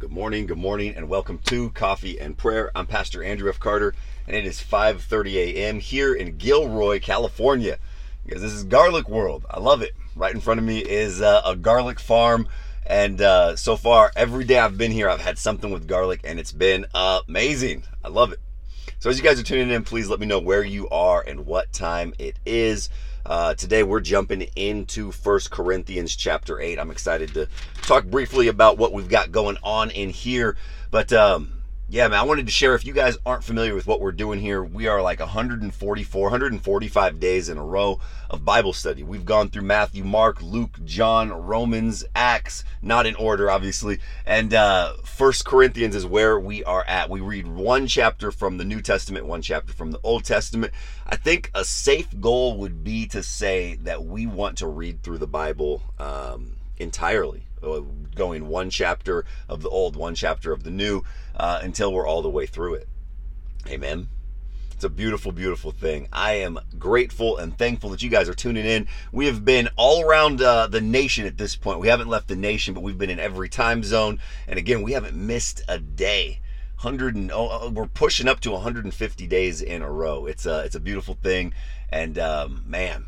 Good morning, good morning, and welcome to Coffee and Prayer. I'm Pastor Andrew F. Carter, and it is 5:30 a.m. here in Gilroy, California. Because this is Garlic World. I love it. Right in front of me is uh, a garlic farm, and uh, so far every day I've been here, I've had something with garlic, and it's been amazing. I love it. So as you guys are tuning in, please let me know where you are and what time it is. Uh, today we're jumping into First Corinthians chapter 8. I'm excited to talk briefly about what we've got going on in here. But um, yeah, man, I wanted to share if you guys aren't familiar with what we're doing here, we are like 144, 145 days in a row of Bible study. We've gone through Matthew, Mark, Luke, John, Romans, Acts, not in order, obviously. And uh, First Corinthians is where we are at. We read one chapter from the New Testament, one chapter from the Old Testament. I think a safe goal would be to say that we want to read through the Bible um, entirely uh, going one chapter of the old, one chapter of the new, uh, until we're all the way through it. Amen. It's a beautiful, beautiful thing. I am grateful and thankful that you guys are tuning in. We have been all around uh, the nation at this point. We haven't left the nation, but we've been in every time zone. And again, we haven't missed a day. 100 and oh, oh we're pushing up to 150 days in a row. It's a it's a beautiful thing, and um, man,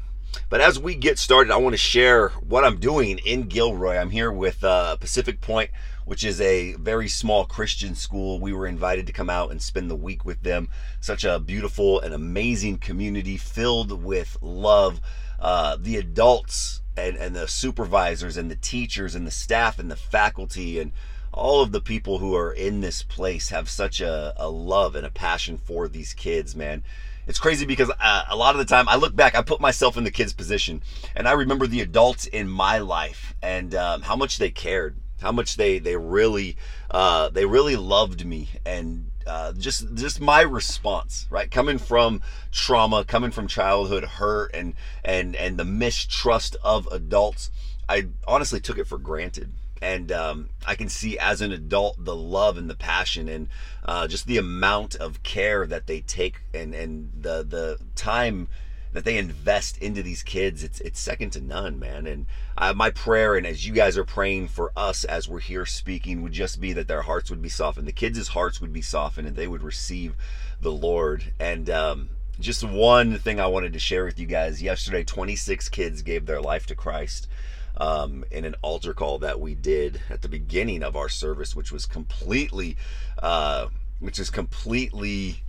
but as we get started, I want to share what I'm doing in Gilroy. I'm here with uh, Pacific Point, which is a very small Christian school. We were invited to come out and spend the week with them. Such a beautiful and amazing community filled with love. Uh, the adults and, and the supervisors and the teachers and the staff and the faculty and all of the people who are in this place have such a, a love and a passion for these kids, man. It's crazy because uh, a lot of the time I look back, I put myself in the kid's position, and I remember the adults in my life and um, how much they cared, how much they they really uh, they really loved me, and uh, just just my response, right, coming from trauma, coming from childhood hurt, and and and the mistrust of adults, I honestly took it for granted and um, I can see as an adult the love and the passion and uh, just the amount of care that they take and and the the time that they invest into these kids it's it's second to none man. And uh, my prayer and as you guys are praying for us as we're here speaking would just be that their hearts would be softened the kids' hearts would be softened and they would receive the lord. And um, just one thing i wanted to share with you guys. Yesterday 26 kids gave their life to christ um, in an altar call that we did at the beginning of our service, which was completely, uh, which is completely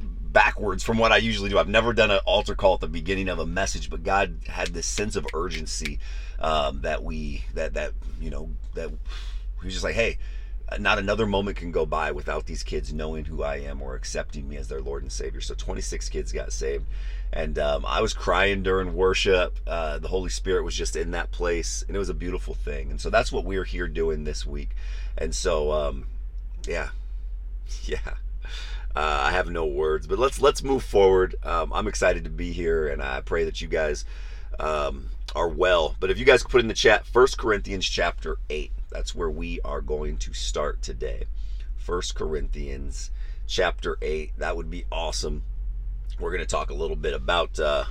backwards from what I usually do. I've never done an altar call at the beginning of a message, but God had this sense of urgency um, that we that that you know that he was just like, hey, not another moment can go by without these kids knowing who I am or accepting me as their Lord and Savior. So 26 kids got saved. And um, I was crying during worship. Uh, the Holy Spirit was just in that place, and it was a beautiful thing. And so that's what we're here doing this week. And so, um, yeah, yeah. Uh, I have no words, but let's let's move forward. Um, I'm excited to be here, and I pray that you guys um, are well. But if you guys could put in the chat, First Corinthians chapter eight. That's where we are going to start today. First Corinthians chapter 8. That would be awesome. We're going to talk a little bit about uh,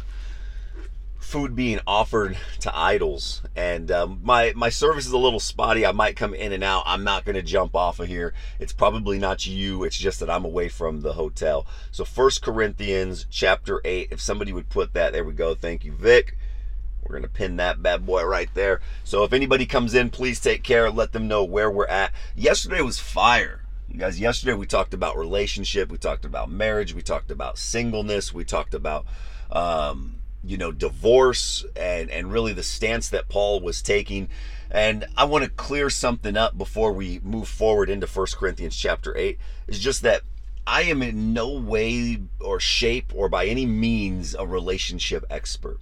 food being offered to idols. And um, my my service is a little spotty. I might come in and out. I'm not going to jump off of here. It's probably not you. It's just that I'm away from the hotel. So First Corinthians chapter 8. If somebody would put that, there we go. Thank you, Vic. We're going to pin that bad boy right there. So if anybody comes in, please take care. Let them know where we're at. Yesterday was fire. Guys, yesterday we talked about relationship. We talked about marriage. We talked about singleness. We talked about, um, you know, divorce and, and really the stance that Paul was taking. And I want to clear something up before we move forward into First Corinthians chapter 8. It's just that I am in no way or shape or by any means a relationship expert.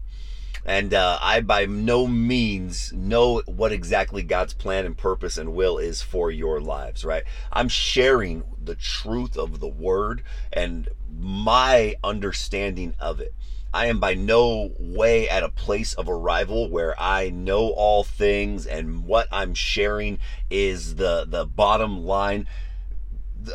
And uh, I, by no means, know what exactly God's plan and purpose and will is for your lives, right? I'm sharing the truth of the word and my understanding of it. I am by no way at a place of arrival where I know all things and what I'm sharing is the the bottom line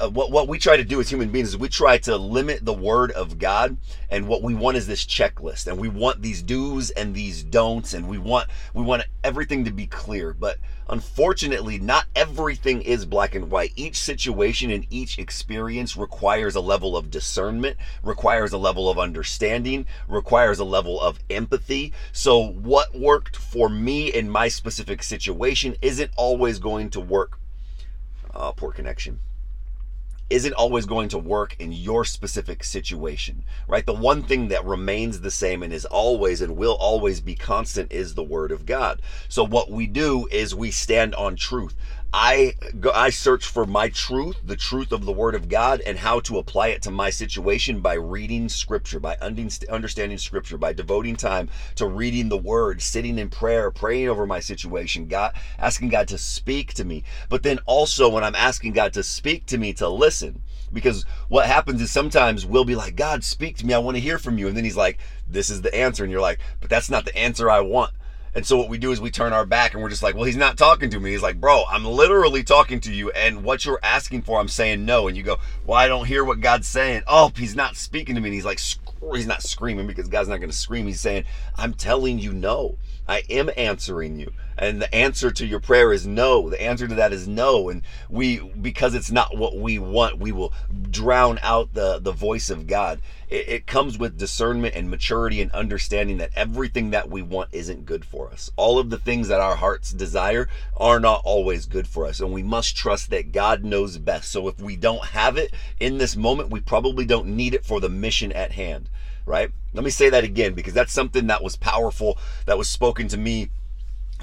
uh, what what we try to do as human beings is we try to limit the word of God, and what we want is this checklist, and we want these do's and these don'ts, and we want we want everything to be clear. But unfortunately, not everything is black and white. Each situation and each experience requires a level of discernment, requires a level of understanding, requires a level of empathy. So what worked for me in my specific situation isn't always going to work. Uh, poor connection isn't always going to work in your specific situation, right? The one thing that remains the same and is always and will always be constant is the Word of God. So, what we do is we stand on truth. I I search for my truth, the truth of the Word of God, and how to apply it to my situation by reading Scripture, by understanding Scripture, by devoting time to reading the Word, sitting in prayer, praying over my situation, God, asking God to speak to me. But then also when I'm asking God to speak to me, to listen, because what happens is sometimes we'll be like, God, speak to me. I want to hear from you. And then He's like, this is the answer. And you're like, but that's not the answer I want. And so what we do is we turn our back and we're just like, well, he's not talking to me. He's like, bro, I'm literally talking to you. And what you're asking for, I'm saying no. And you go, well, I don't hear what God's saying. Oh, he's not speaking to me. And he's like, he's not screaming because God's not going to scream. He's saying, I'm telling you no. I am answering you. And the answer to your prayer is no. The answer to that is no. And we, because it's not what we want, we will drown out the, the voice of God. It, it comes with discernment and maturity and understanding that everything that we want isn't good for us. All of the things that our hearts desire are not always good for us. And we must trust that God knows best. So if we don't have it in this moment, we probably don't need it for the mission at hand right? Let me say that again because that's something that was powerful that was spoken to me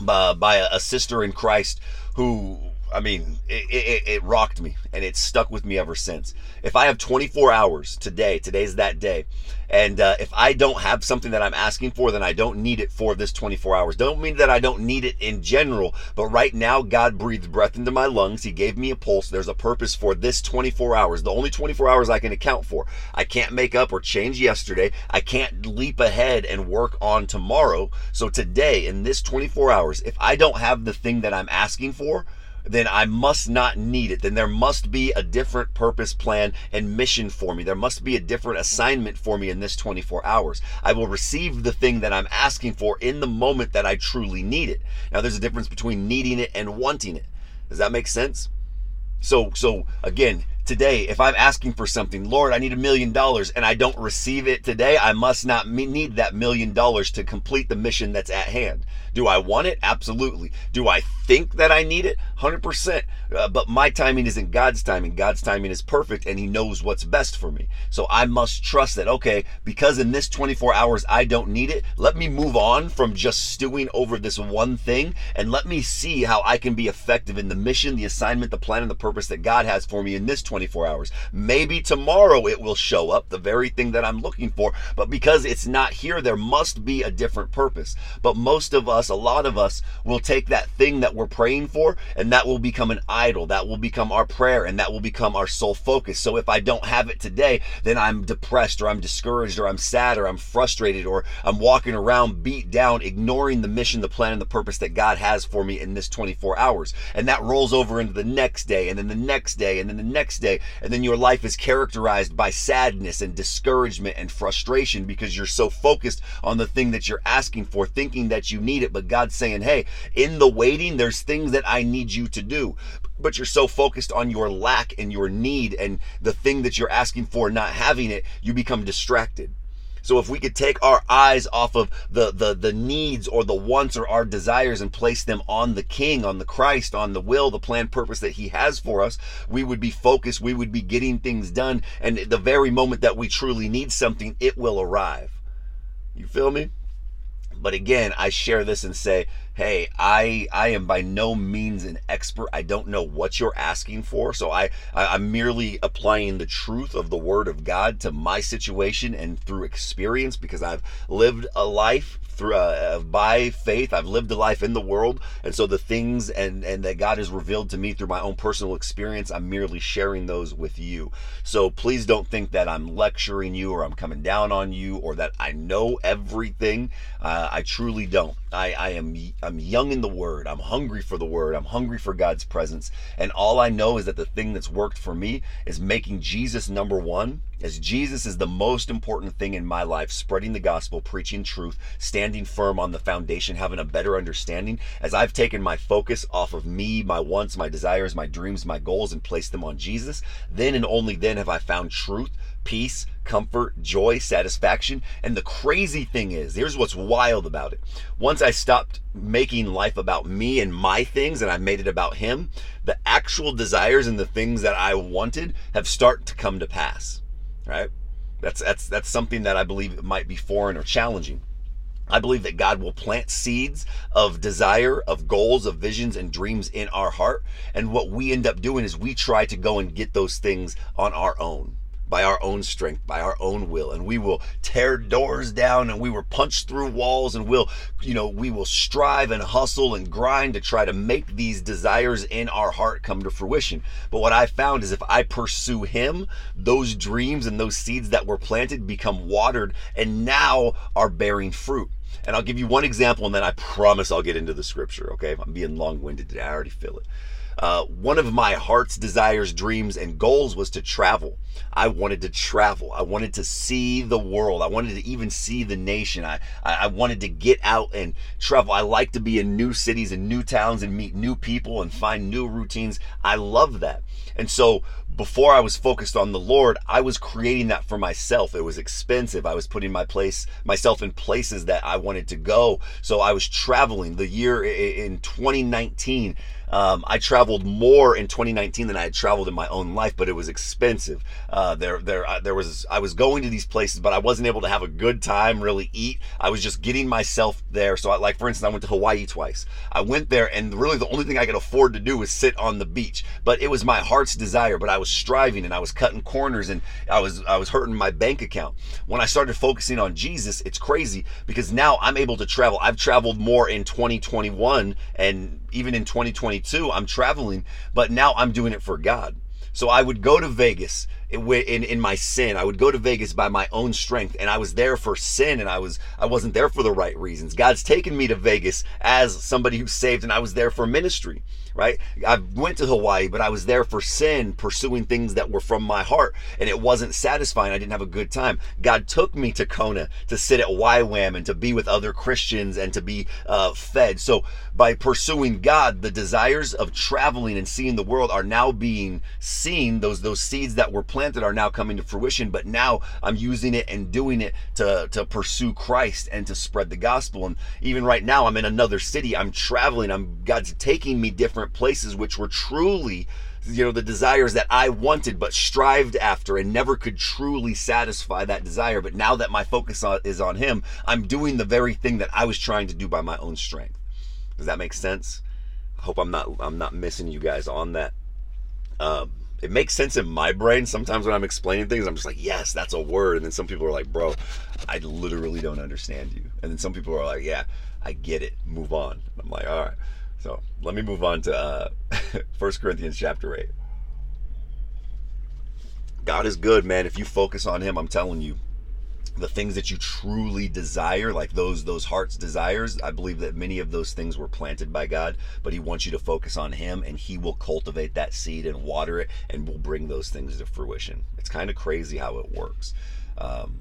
uh, by, by a sister in Christ who I mean, it, it, it, rocked me and it stuck with me ever since. If I have 24 hours today, today's that day, and uh, if I don't have something that I'm asking for, then I don't need it for this 24 hours. Don't mean that I don't need it in general, but right now, God breathed breath into my lungs. He gave me a pulse. There's a purpose for this 24 hours, the only 24 hours I can account for. I can't make up or change yesterday. I can't leap ahead and work on tomorrow. So today, in this 24 hours, if I don't have the thing that I'm asking for, then I must not need it. Then there must be a different purpose, plan, and mission for me. There must be a different assignment for me in this 24 hours. I will receive the thing that I'm asking for in the moment that I truly need it. Now, there's a difference between needing it and wanting it. Does that make sense? So, so again, today, if I'm asking for something, Lord, I need a million dollars and I don't receive it today, I must not need that million dollars to complete the mission that's at hand. Do I want it? Absolutely. Do I think that I need it? 100%. Uh, but my timing isn't God's timing. God's timing is perfect and He knows what's best for me. So I must trust that, okay, because in this 24 hours I don't need it, let me move on from just stewing over this one thing and let me see how I can be effective in the mission, the assignment, the plan, and the purpose that God has for me in this 24 hours. Maybe tomorrow it will show up, the very thing that I'm looking for, but because it's not here, there must be a different purpose. But most of us, a lot of us, will take that thing that we're praying for and that will become an idol. That will become our prayer and that will become our sole focus. So if I don't have it today, then I'm depressed or I'm discouraged or I'm sad or I'm frustrated or I'm walking around beat down, ignoring the mission, the plan, and the purpose that God has for me in this 24 hours. And that rolls over into the next day and then the next day and then the next day. And then your life is characterized by sadness and discouragement and frustration because you're so focused on the thing that you're asking for, thinking that you need it. But God's saying, hey, in the waiting, there's things that I need you to do. But you're so focused on your lack and your need and the thing that you're asking for, not having it, you become distracted. So if we could take our eyes off of the, the, the needs or the wants or our desires and place them on the King, on the Christ, on the will, the plan, purpose that He has for us, we would be focused, we would be getting things done. And the very moment that we truly need something, it will arrive. You feel me? But again, I share this and say, hey, I I am by no means an expert. I don't know what you're asking for. So I, I am merely applying the truth of the word of God to my situation and through experience because I've lived a life through uh, by faith. I've lived a life in the world. And so the things and and that god has revealed to me through my own personal experience i'm merely sharing those with you. So please don't think that i'm lecturing you or i'm coming down on you or that i know everything. Uh, i truly don't. I, I am I'm young in the word. I'm hungry for the word. I'm hungry for God's presence. And all I know is that the thing that's worked for me is making Jesus number 1 as Jesus is the most important thing in my life, spreading the gospel, preaching truth, standing firm on the foundation, having a better understanding. As I've taken my focus off of me, my wants, my desires, my dreams, my goals, and placed them on Jesus, then and only then have I found truth, peace, comfort, joy, satisfaction. And the crazy thing is, here's what's wild about it. Once I stopped making life about me and my things and I made it about Him, the actual desires and the things that I wanted have started to come to pass. Right? That's that's that's something that I believe might be foreign or challenging. I believe that God will plant seeds of desire, of goals, of visions, and dreams in our heart. And what we end up doing is we try to go and get those things on our own by our own strength, by our own will. And we will tear doors down and we will punch through walls and we'll, you know, we will strive and hustle and grind to try to make these desires in our heart come to fruition. But what I found is if I pursue Him, those dreams and those seeds that were planted become watered and now are bearing fruit. And I'll give you one example and then I promise I'll get into the scripture, okay? I'm being long winded today. I already feel it. Uh, one of my heart's desires, dreams, and goals was to travel. I wanted to travel. I wanted to see the world. I wanted to even see the nation. I, I wanted to get out and travel. I like to be in new cities and new towns and meet new people and find new routines. I love that. And so before I was focused on the Lord, I was creating that for myself. It was expensive. I was putting my place myself in places that I wanted to go. So I was traveling. The year in 2019 um, I traveled more in 2019 than I had traveled in my own life, but it was expensive. Uh, there, there, uh, there was. I was going to these places, but I wasn't able to have a good time, really eat. I was just getting myself there. So, I, like for instance, I went to Hawaii twice. I went there, and really the only thing I could afford to do was sit on the beach. But it was my heart's desire. But I was striving, and I was cutting corners, and I was, I was hurting my bank account. When I started focusing on Jesus, it's crazy because now I'm able to travel. I've traveled more in 2021 and even in 2022, I'm traveling, but now I'm doing it for God. So I would go to Vegas in, in, in my sin. I would go to Vegas by my own strength, and I was there for sin, and I was I wasn't there for the right reasons. God's taken me to Vegas as somebody who's saved, and I was there for ministry right? I went to Hawaii, but I was there for sin, pursuing things that were from my heart, and it wasn't satisfying. I didn't have a good time. God took me to Kona to sit at YWAM and to be with other Christians and to be uh, fed. So by pursuing God, the desires of traveling and seeing the world are now being seen. Those those seeds that were planted are now coming to fruition. But now I'm using it and doing it to to pursue Christ and to spread the gospel. And even right now, I'm in another city. I'm traveling. I'm God's taking me different different places which were truly you know the desires that I wanted but strived after and never could truly satisfy that desire. But now that my focus on, is on him I'm doing the very thing that I was trying to do by my own strength. Does that make sense? I hope I'm not I'm not missing you guys on that. Um, it makes sense in my brain sometimes when I'm explaining things I'm just like yes that's a word. And then some people are like bro I literally don't understand you. And then some people are like yeah I get it. Move on. I'm like all right so let me move on to uh, 1 Corinthians chapter 8. God is good, man. If you focus on Him, I'm telling you, the things that you truly desire, like those those heart's desires, I believe that many of those things were planted by God, but He wants you to focus on Him, and He will cultivate that seed and water it, and will bring those things to fruition. It's kind of crazy how it works. Um,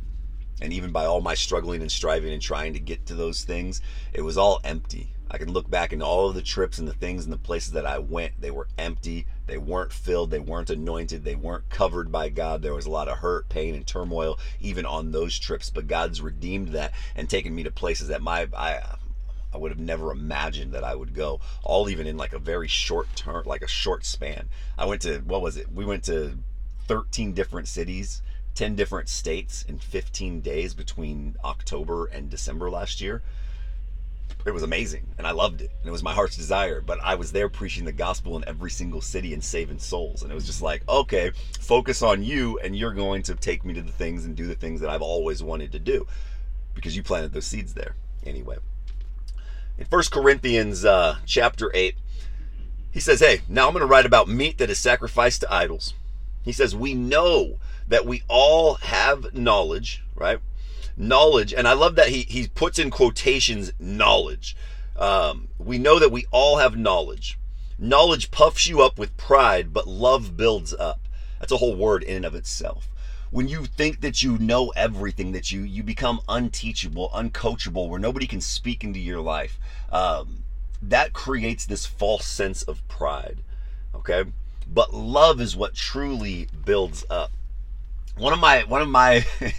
and even by all my struggling and striving and trying to get to those things, it was all empty. I can look back into all of the trips and the things and the places that I went. They were empty. They weren't filled. They weren't anointed. They weren't covered by God. There was a lot of hurt, pain, and turmoil even on those trips. But God's redeemed that and taken me to places that my I I would have never imagined that I would go. All even in like a very short term, like a short span. I went to what was it? We went to 13 different cities. 10 different states in 15 days between October and December last year it was amazing and I loved it. And it was my heart's desire. But I was there preaching the gospel in every single city and saving souls. And it was just like, okay, focus on you and you're going to take me to the things and do the things that I've always wanted to do because you planted those seeds there. Anyway, in First Corinthians uh, chapter 8, he says, Hey, now I'm going to write about meat that is sacrificed to idols. He says, We know that we all have knowledge, right? knowledge, and I love that he he puts in quotations knowledge. Um, we know that we all have knowledge. Knowledge puffs you up with pride, but love builds up. That's a whole word in and of itself. When you think that you know everything, that you you become unteachable, uncoachable, where nobody can speak into your life, um, that creates this false sense of pride. Okay, but love is what truly builds up. One of my one of my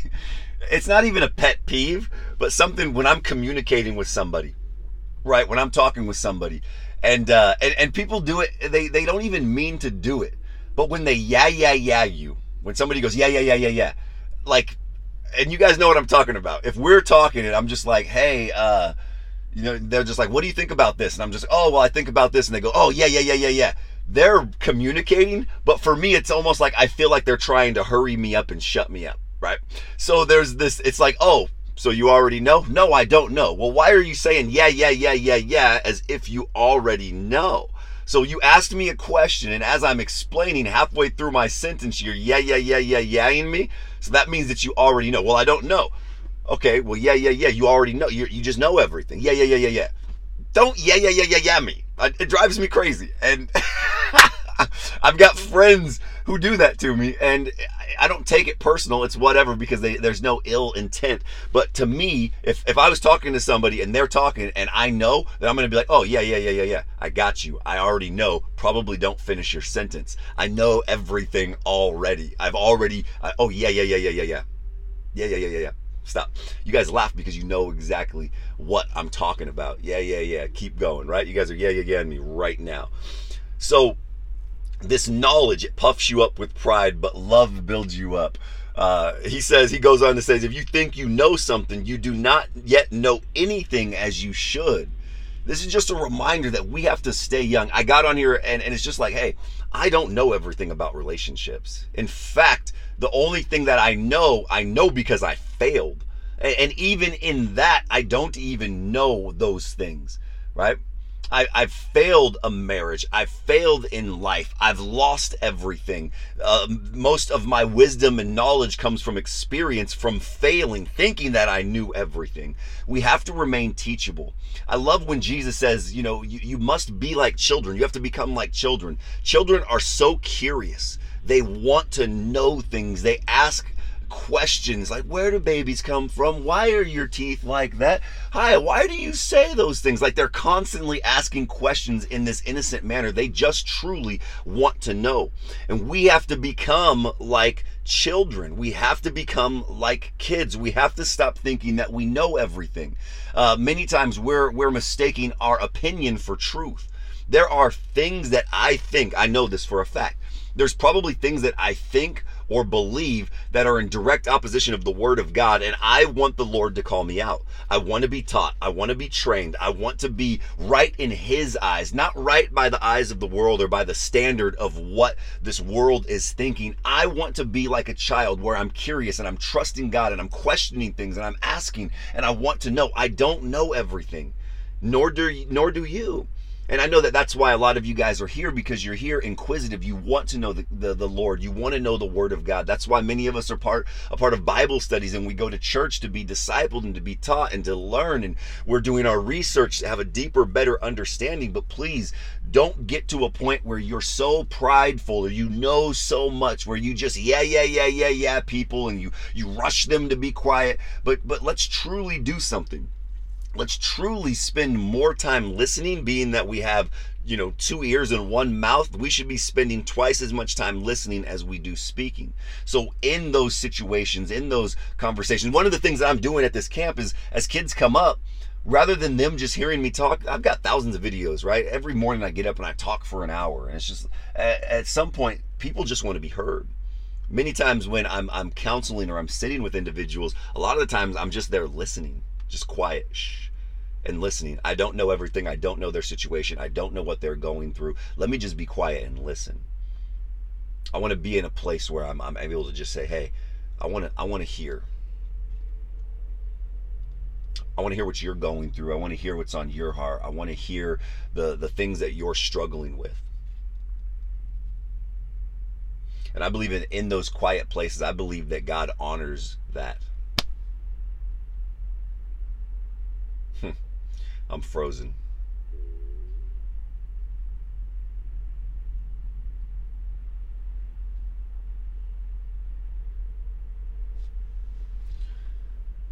it's not even a pet peeve, but something when I'm communicating with somebody, right? When I'm talking with somebody, and uh, and and people do it, they they don't even mean to do it, but when they yeah yeah yeah you, when somebody goes yeah yeah yeah yeah yeah, like, and you guys know what I'm talking about. If we're talking and I'm just like, hey, uh, you know, they're just like, what do you think about this? And I'm just, oh well, I think about this, and they go, oh yeah yeah yeah yeah yeah they're communicating, but for me, it's almost like I feel like they're trying to hurry me up and shut me up, right? So there's this, it's like, oh, so you already know? No, I don't know. Well, why are you saying yeah, yeah, yeah, yeah, yeah, as if you already know? So you asked me a question, and as I'm explaining halfway through my sentence, you're yeah, yeah, yeah, yeah, yahing me. So that means that you already know. Well, I don't know. Okay, well, yeah, yeah, yeah, you already know. you you just know everything. Yeah, yeah, yeah, yeah, yeah. Don't yeah, yeah, yeah, yeah, yeah me. It drives me crazy. And I've got friends who do that to me, and I don't take it personal. It's whatever because they, there's no ill intent. But to me, if, if I was talking to somebody and they're talking and I know, that I'm going to be like, oh, yeah, yeah, yeah, yeah, yeah. I got you. I already know. Probably don't finish your sentence. I know everything already. I've already, I, oh, yeah, yeah, yeah, yeah, yeah, yeah. Yeah, yeah, yeah, yeah, yeah. Stop. You guys laugh because you know exactly what I'm talking about. Yeah, yeah, yeah. Keep going, right? You guys are yeah, yeah, yeah, me right now. So this knowledge it puffs you up with pride but love builds you up uh, he says he goes on to say if you think you know something you do not yet know anything as you should this is just a reminder that we have to stay young i got on here and, and it's just like hey i don't know everything about relationships in fact the only thing that i know i know because i failed and, and even in that i don't even know those things right I, have failed a marriage. I've failed in life. I've lost everything. Uh, most of my wisdom and knowledge comes from experience, from failing, thinking that I knew everything. We have to remain teachable. I love when Jesus says, you know, you, you must be like children. You have to become like children. Children are so curious. They want to know things. They ask questions like where do babies come from? Why are your teeth like that? Hi why do you say those things? Like they're constantly asking questions in this innocent manner. They just truly want to know. And we have to become like children. We have to become like kids. We have to stop thinking that we know everything. Uh, many times we're we're mistaking our opinion for truth. There are things that i think i know this for a fact there's probably things that I think or believe that are in direct opposition of the word of God. And I want the Lord to call me out. I want to be taught. I want to be trained. I want to be right in his eyes, not right by the eyes of the world or by the standard of what this world is thinking. I want to be like a child where I'm curious and I'm trusting God and I'm questioning things and I'm asking and I want to know. I don't know everything. Nor do, nor do you. And I know that that's why a lot of you guys are here because you're here inquisitive. You want to know the, the, the, Lord. You want to know the Word of God. That's why many of us are part a part of Bible studies and we go to church to be discipled and to be taught and to learn. And we're doing our research to have a deeper, better understanding. But please don't get to a point where you're so prideful or you know so much where you just yeah, yeah, yeah, yeah, yeah, people and you you rush them to be quiet. But but let's truly do something let's truly spend more time listening being that we have you know two ears and one mouth we should be spending twice as much time listening as we do speaking. So in those situations in those conversations one of the things that i'm doing at this camp is as kids come up rather than them just hearing me talk i've got thousands of videos right? Every morning i get up and i talk for an hour and it's just at, at some point people just want to be heard. Many times when I'm, I'm counseling or i'm sitting with individuals a lot of the times i'm just there listening just quiet shh, and listening. I don't know everything. I don't know their situation. I don't know what they're going through. Let me just be quiet and listen. I want to be in a place where I'm, I'm able to just say, hey, I want to I want to hear. I want to hear what you're going through. I want to hear what's on your heart. I want to hear the the things that you're struggling with. And I believe in, in those quiet places, I believe that God honors that. I'm frozen.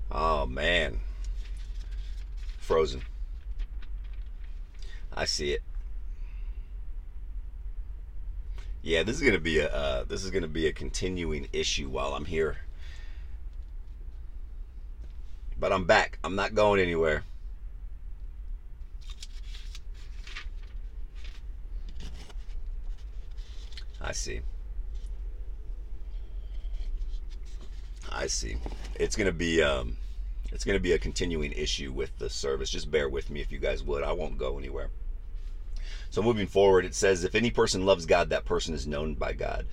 Oh man. Frozen. I see it. Yeah, this is gonna be a uh, this is gonna be a continuing issue while I'm here. But I'm back. I'm not going anywhere. I see. I see. It's gonna be um, it's gonna be a continuing issue with the service. Just bear with me if you guys would. I won't go anywhere. So moving forward, it says, if any person loves God, that person is known by God.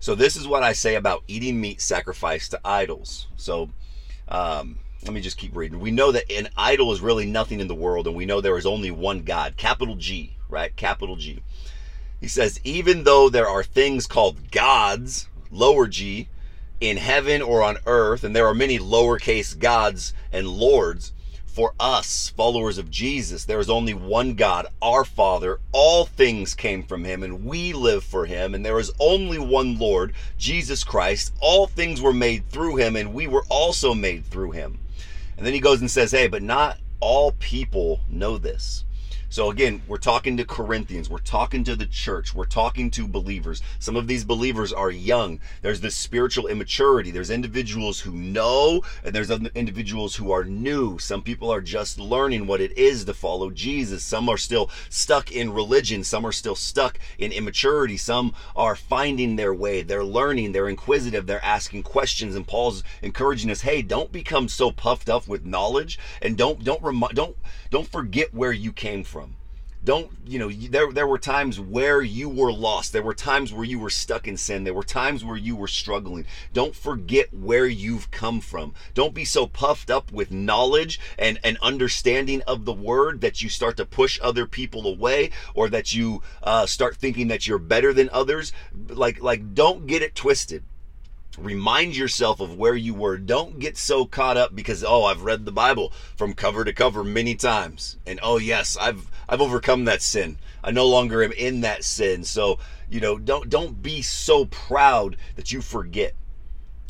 So this is what I say about eating meat sacrificed to idols. So um, let me just keep reading. We know that an idol is really nothing in the world, and we know there is only one God, capital G, right? Capital G. He says, even though there are things called gods, lower G, in heaven or on earth, and there are many lowercase gods and lords, for us, followers of Jesus, there is only one God, our Father. All things came from Him, and we live for Him. And there is only one Lord, Jesus Christ. All things were made through Him, and we were also made through Him. And then He goes and says, Hey, but not all people know this. So again, we're talking to Corinthians, we're talking to the church, we're talking to believers. Some of these believers are young. There's this spiritual immaturity. There's individuals who know, and there's individuals who are new. Some people are just learning what it is to follow Jesus. Some are still stuck in religion. Some are still stuck in immaturity. Some are finding their way. They're learning. They're inquisitive. They're asking questions. And Paul's encouraging us, hey, don't become so puffed up with knowledge, and don't don't rem- don't don't forget where you came from. Don't you know there there were times where you were lost. There were times where you were stuck in sin. There were times where you were struggling. Don't forget where you've come from. Don't be so puffed up with knowledge and and understanding of the word that you start to push other people away or that you uh, start thinking that you're better than others. Like like don't get it twisted remind yourself of where you were. Don't get so caught up because oh i've read the bible from cover to cover many times. And oh yes i've i've overcome that sin. I no longer am in that sin. So you know don't don't be so proud that you forget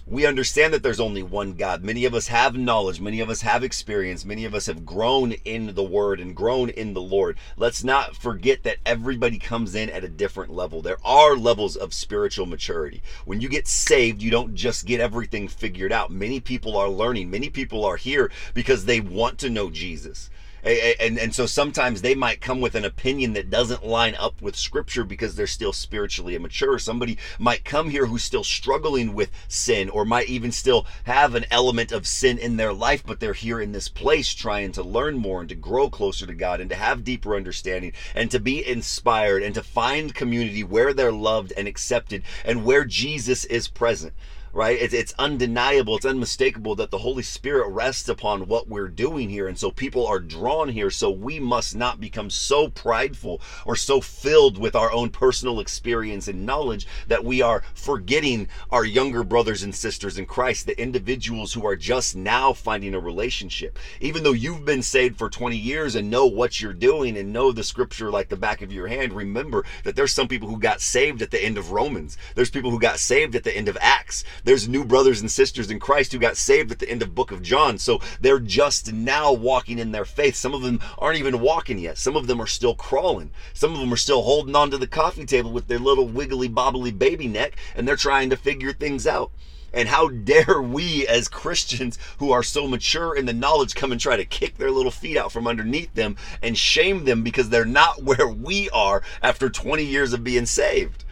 we understand that there's only one God. Many of us have knowledge. Many of us have experience. Many of us have grown in the Word and grown in the Lord. Let's not forget that everybody comes in at a different level. There are levels of spiritual maturity. When you get saved, you don't just get everything figured out. Many people are learning. Many people are here because they want to know Jesus and and so sometimes they might come with an opinion that doesn't line up with scripture because they're still spiritually immature. Somebody might come here who's still struggling with sin or might even still have an element of sin in their life but they're here in this place trying to learn more and to grow closer to God and to have deeper understanding and to be inspired and to find community where they're loved and accepted and where Jesus is present right? It's, it's undeniable, it's unmistakable that the Holy Spirit rests upon what we're doing here. And so people are drawn here. So we must not become so prideful or so filled with our own personal experience and knowledge that we are forgetting our younger brothers and sisters in Christ, the individuals who are just now finding a relationship. Even though you've been saved for 20 years and know what you're doing and know the scripture like the back of your hand, remember that there's some people who got saved at the end of Romans. There's people who got saved at the end of Acts there's new brothers and sisters in Christ who got saved at the end of book of John. So they're just now walking in their faith. Some of them aren't even walking yet. Some of them are still crawling. Some of them are still holding on to the coffee table with their little wiggly bobbly baby neck and they're trying to figure things out. And how dare we as Christians who are so mature in the knowledge come and try to kick their little feet out from underneath them and shame them because they're not where we are after 20 years of being saved?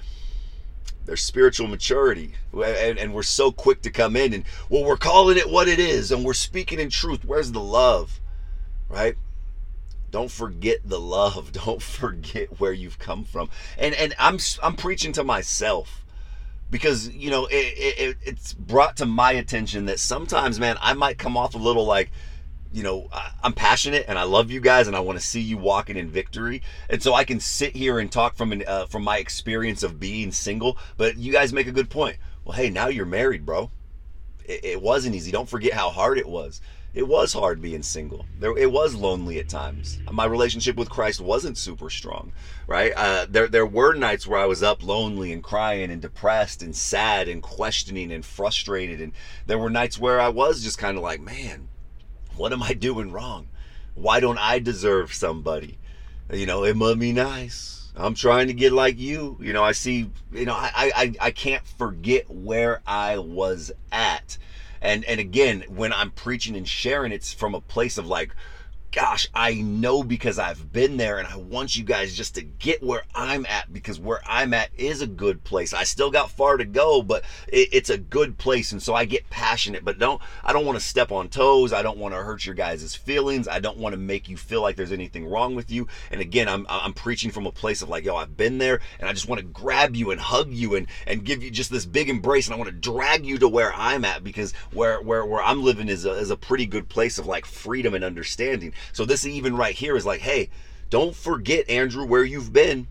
Their spiritual maturity and, and, we're so quick to come in and well we're calling it what it is and we're speaking in truth. Where's the love right? Don't forget the love. Don't forget where you've come from. And and i'm i'm preaching to myself because you know it, it it's brought to my attention that sometimes man i might come off a little like you know, I'm passionate and I love you guys and I want to see you walking in victory. And so I can sit here and talk from an uh, from my experience of being single. But you guys make a good point. Well, hey, now you're married, bro. It, it wasn't easy. Don't forget how hard it was. It was hard being single. There, it was lonely at times. My relationship with Christ wasn't super strong, right? Uh, there, there were nights where I was up lonely and crying and depressed and sad and questioning and frustrated, and there were nights where I was just kind of like, man, What am I doing wrong? Why don't I deserve somebody? You know, it must be nice. I'm trying to get like you. You know, I see, you know, I, I, I can't forget where I was at. And and again, when I'm preaching and sharing, it's from a place of like, gosh, I know because I've been there and I want you guys just to get where I'm at because where I'm at is a good place. I still got far to go, but it, it's a good place. And so I get passionate, but don't, I don't want to step on toes. I don't want to hurt your guys' feelings. I don't want to make you feel like there's anything wrong with you. And again, I'm, I'm preaching from a place of like, yo, I've been there and I just want to grab you and hug you and, and give you just this big embrace. And I want to drag you to where I'm at because where, where, where I'm living is a, is a pretty good place of like freedom and understanding. So this even right here is like, hey, don't forget, Andrew, where you've been.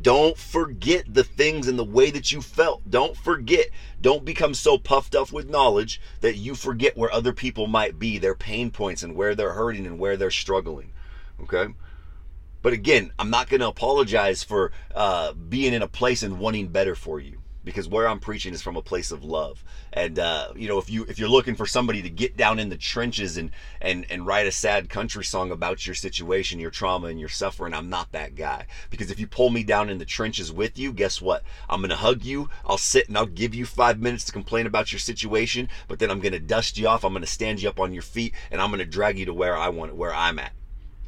Don't forget the things and the way that you felt. Don't forget. Don't become so puffed up with knowledge that you forget where other people might be, their pain points, and where they're hurting and where they're struggling. Okay? But again, I'm not going to apologize for uh, being in a place and wanting better for you because where I'm preaching is from a place of love. And uh, you know, if you if you're looking for somebody to get down in the trenches and and and write a sad country song about your situation, your trauma, and your suffering, I'm not that guy. Because if you pull me down in the trenches with you, guess what? I'm gonna hug you. I'll sit and I'll give you five minutes to complain about your situation, but then I'm gonna dust you off. I'm gonna stand you up on your feet, and I'm gonna drag you to where I want, it, where I'm at.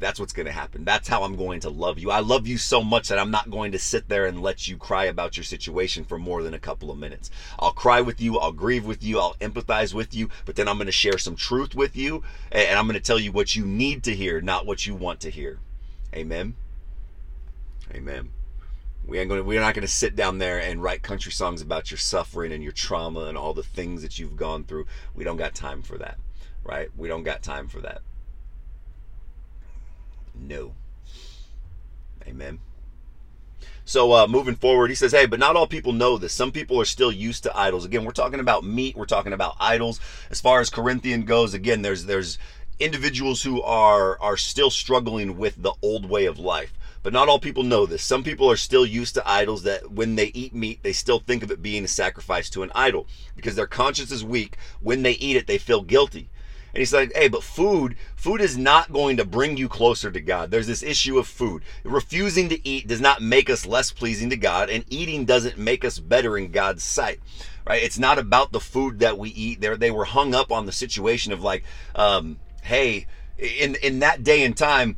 That's what's going to happen. That's how I'm going to love you. I love you so much that I'm not going to sit there and let you cry about your situation for more than a couple of minutes. I'll cry with you, I'll grieve with you, I'll empathize with you, but then I'm going to share some truth with you and I'm going to tell you what you need to hear, not what you want to hear. Amen. Amen. We ain't to, we're not going to sit down there and write country songs about your suffering and your trauma and all the things that you've gone through. We don't got time for that, right? We don't got time for that. No. Amen. So uh, moving forward, he says, hey, but not all people know this. Some people are still used to idols. Again, we're talking about meat. We're talking about idols. As far as Corinthian goes, again, there's there's individuals who are are still struggling with the old way of life. But not all people know this. Some people are still used to idols that when they eat meat, they still think of it being a sacrifice to an idol because their conscience is weak. When they eat it, they feel guilty. And he's like, hey, but food, food is not going to bring you closer to God. There's this issue of food. Refusing to eat does not make us less pleasing to God, and eating doesn't make us better in God's sight. Right? It's not about the food that we eat. There, they were hung up on the situation of like, um, hey, in in that day and time,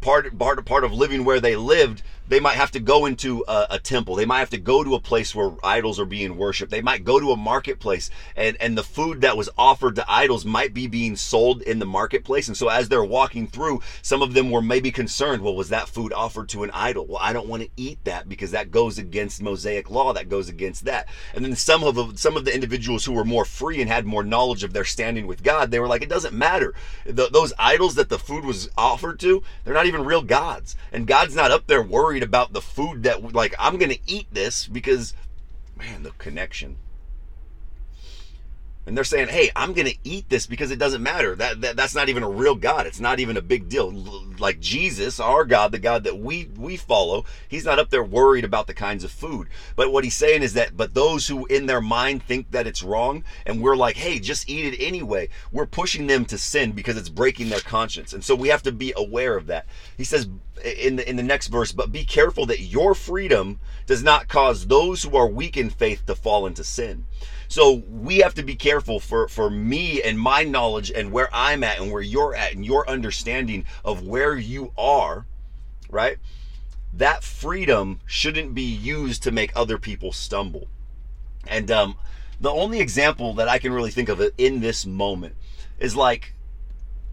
part part part of living where they lived they might have to go into a, a, temple. They might have to go to a place where idols are being worshipped. They might go to a marketplace and, and the food that was offered to idols might be being sold in the marketplace. And so as they're walking through, some of them were maybe concerned, well, was that food offered to an idol? Well, I don't want to eat that because that goes against Mosaic law. That goes against that. And then some of the, some of the individuals who were more free and had more knowledge of their standing with God, they were like, it doesn't matter. The, those idols that the food was offered to, they're not even real gods. And God's not up there worried worried about the food that like I'm gonna eat this because man, the connection and they're saying, "Hey, I'm going to eat this because it doesn't matter. That, that that's not even a real God. It's not even a big deal. Like Jesus, our God, the God that we we follow, he's not up there worried about the kinds of food. But what he's saying is that but those who in their mind think that it's wrong and we're like, "Hey, just eat it anyway." We're pushing them to sin because it's breaking their conscience. And so we have to be aware of that. He says in the in the next verse, "But be careful that your freedom does not cause those who are weak in faith to fall into sin." So we have to be careful for, for me and my knowledge and where I'm at and where you're at and your understanding of where you are, right? That freedom shouldn't be used to make other people stumble. And um, the only example that I can really think of in this moment is like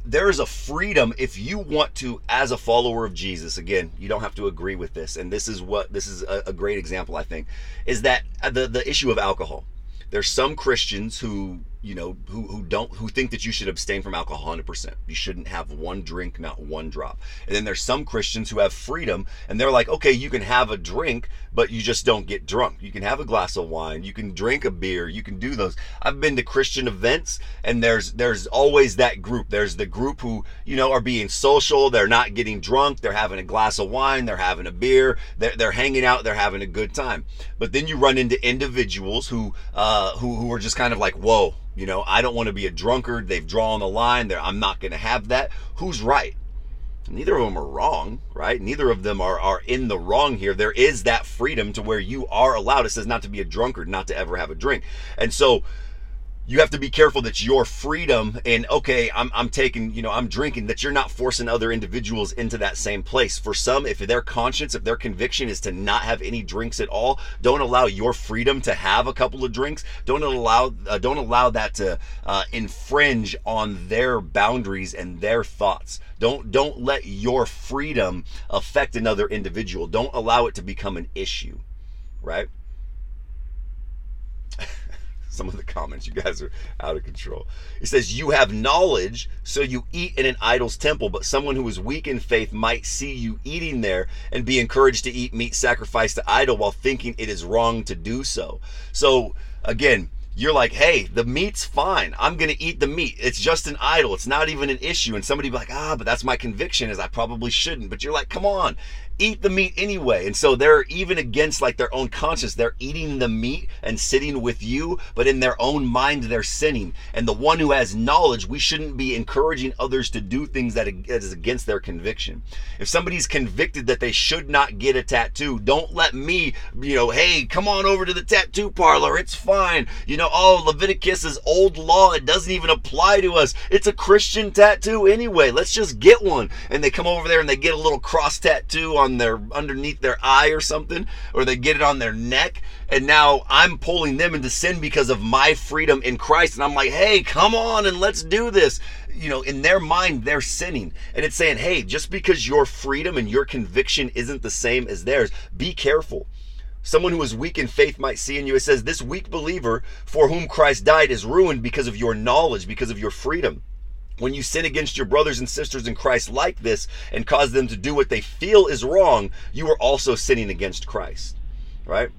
there is a freedom if you want to as a follower of jesus again you don't have to agree with this and this is what this is a, a great example i think is that the the issue of alcohol there's some Christians who you know who, who don't who think that you should abstain from alcohol 100% you shouldn't have one drink not one drop. And then there's some christians who have freedom and they're like okay you can have a drink but you just don't get drunk. You can have a glass of wine. You can drink a beer. You can do those. I've been to christian events and there's there's always that group. There's the group who you know are being social. They're not getting drunk. They're having a glass of wine. They're having a beer. They're, they're hanging out. They're having a good time. But then you run into individuals who uh who, who are just kind of like whoa You know, I don't want to be a drunkard. They've drawn the line. There, I'm not going to have that. Who's right? Neither of them are wrong, right? Neither of them are, are in the wrong here. There is that freedom to where you are allowed. It says not to be a drunkard, not to ever have a drink. And so you have to be careful that your freedom and okay I'm, I'm taking you know i'm drinking that you're not forcing other individuals into that same place. For some if their conscience if their conviction is to not have any drinks at all don't allow your freedom to have a couple of drinks. Don't allow uh, don't allow that to uh, infringe on their boundaries and their thoughts. Don't don't let your freedom affect another individual. Don't allow it to become an issue right some of the comments. You guys are out of control. It says, You have knowledge, so you eat in an idol's temple, but someone who is weak in faith might see you eating there and be encouraged to eat meat sacrificed to idol while thinking it is wrong to do so. So, again, you're like, hey, the meat's fine. I'm to eat the meat. It's just an idol. It's not even an issue. And somebody be like, ah, but that's my conviction is I probably shouldn't. But you're like, come on, eat the meat anyway. And so they're even against like their own conscience. They're eating the meat and sitting with you, but in their own mind, they're sinning. And the one who has knowledge, we shouldn't be encouraging others to do things that is against their conviction. If somebody's convicted that they should not get a tattoo, don't let me, you know, hey, come on over to the tattoo parlor. It's fine. You know, know, oh, Leviticus is old law. It doesn't even apply to us. It's a Christian tattoo anyway. Let's just get one. And they come over there and they get a little cross tattoo on their underneath their eye or something, or they get it on their neck. And now I'm pulling them into sin because of my freedom in Christ. And I'm like, hey, come on and let's do this you know, in their mind, they're sinning. And it's saying, hey, just because your freedom and your conviction isn't the same as theirs, be careful someone who is weak in faith might see in you. It says, This weak believer for whom Christ died is ruined because of your knowledge, because of your freedom. When you sin against your brothers and sisters in Christ like this and cause them to do what they feel is wrong, you are also sinning against Christ. Right?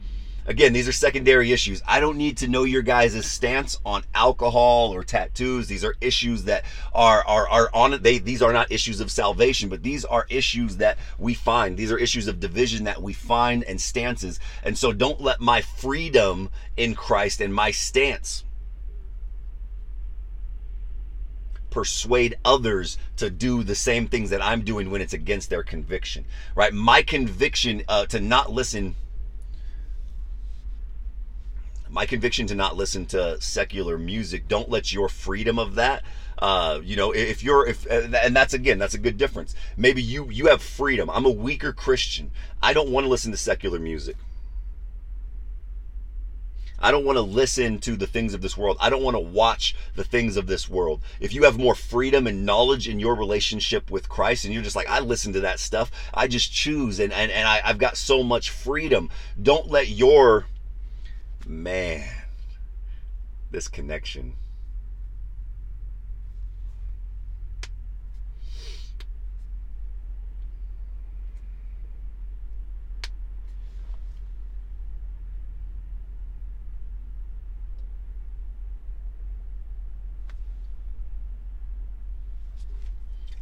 Again, these are secondary issues. I don't need to know your guys' stance on alcohol or tattoos. These are issues that are are are on they these are not issues of salvation, but these are issues that we find. These are issues of division that we find and stances. And so don't let my freedom in Christ and my stance persuade others to do the same things that I'm doing when it's against their conviction, right? My conviction uh, to not listen my conviction to not listen to secular music don't let your freedom of that uh, you know if you're if and that's again that's a good difference maybe you you have freedom i'm a weaker christian i don't want to listen to secular music I don't want to listen to the things of this world. I don't want to watch the things of this world. If you have more freedom and knowledge in your relationship with Christ and you're just like, I listen to that stuff, I just choose and, and, and I, I've got so much freedom. Don't let your man, this connection.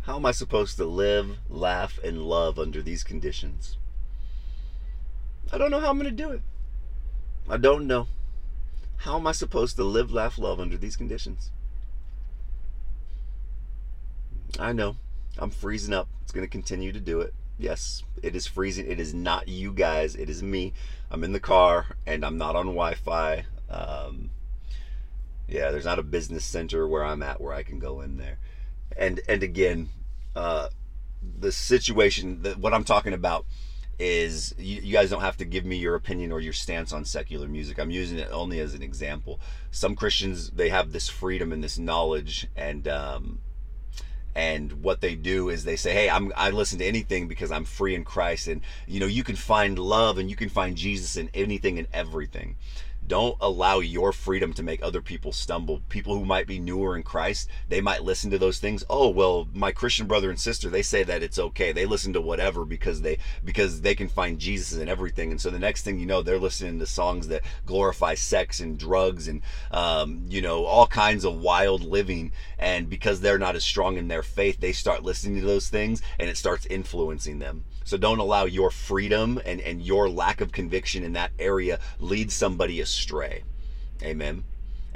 How am I supposed to live, laugh, and love under these conditions? I don't know how I'm going to do it. I don't know. How am I supposed to live, laugh, love under these conditions? I know. I'm freezing up. It's going to continue to do it. Yes, it is freezing. It is not you guys. It is me. I'm in the car and I'm not on Wi Fi. Um, yeah, there's not a business center where I'm at where I can go in there. And and again, uh, the situation that what I'm talking about is you, you, guys don't have to give me your opinion or your stance on secular music. I'm using it only as an example. Some Christians they have this freedom and this knowledge, and um, and what they do is they say, "Hey, I'm I listen to anything because I'm free in Christ." And you know, you can find love and you can find Jesus in anything and everything. Don't allow your freedom to make other people stumble. People who might be newer in Christ, they might listen to those things. Oh, well, my Christian brother and sister, they say that it's okay. They listen to whatever because they because they can find Jesus in everything. And so the next thing you know, they're listening to songs that glorify sex and drugs and um, you know all kinds of wild living. And because they're not as strong in their faith, they start listening to those things, and it starts influencing them. So don't allow your freedom and, and your lack of conviction in that area lead somebody astray. Amen.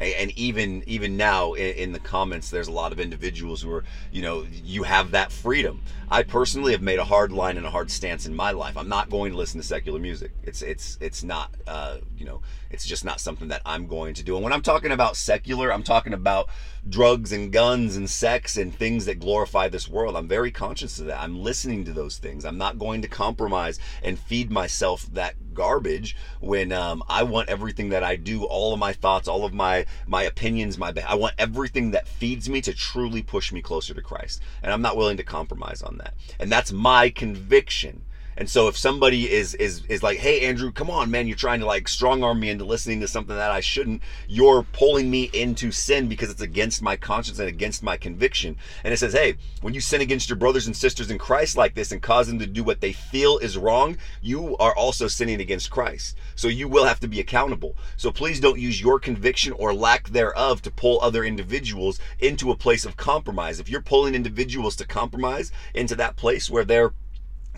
And even even now in, the comments there's a lot of individuals who are you know you have that freedom. I personally have made a hard line and a hard stance in my life. I'm not going to listen to secular music. It's it's it's not uh, you know it's just not something that i'm going to do. And when i'm talking about secular i'm talking about drugs and guns and sex and things that glorify this world. I'm very conscious of that. I'm listening to those things. I'm not going to compromise and feed myself that garbage when um, I want everything that I do, all of my thoughts, all of my my opinions, my I want everything that feeds me to truly push me closer to Christ, and I'm not willing to compromise on that. And that's my conviction and so if somebody is is is like, "Hey Andrew, come on, man, you're trying to like strong arm me into listening to something that I shouldn't. You're pulling me into sin because it's against my conscience and against my conviction." And it says, "Hey, when you sin against your brothers and sisters in Christ like this and cause them to do what they feel is wrong, you are also sinning against Christ. So you will have to be accountable. So please don't use your conviction or lack thereof to pull other individuals into a place of compromise. If you're pulling individuals to compromise into that place where they're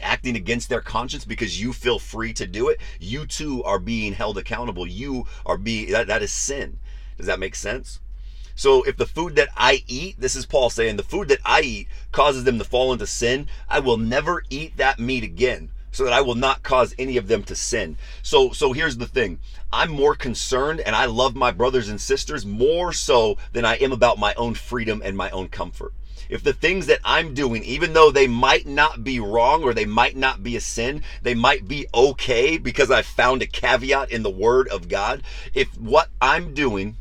acting against their conscience because you feel free to do it, you too are being held accountable. You are being that, that is sin. Does that make sense? So if the food that I eat, this is Paul saying, the food that I eat causes them to fall into sin, I will never eat that meat again so that I will not cause any of them to sin. So so here's the thing. I'm more concerned and I love my brothers and sisters more so than I am about my own freedom and my own comfort if the things that I'm doing, even though they might not be wrong or they might not be a sin, they might be okay because I found a caveat in the Word of God. If what I'm doing,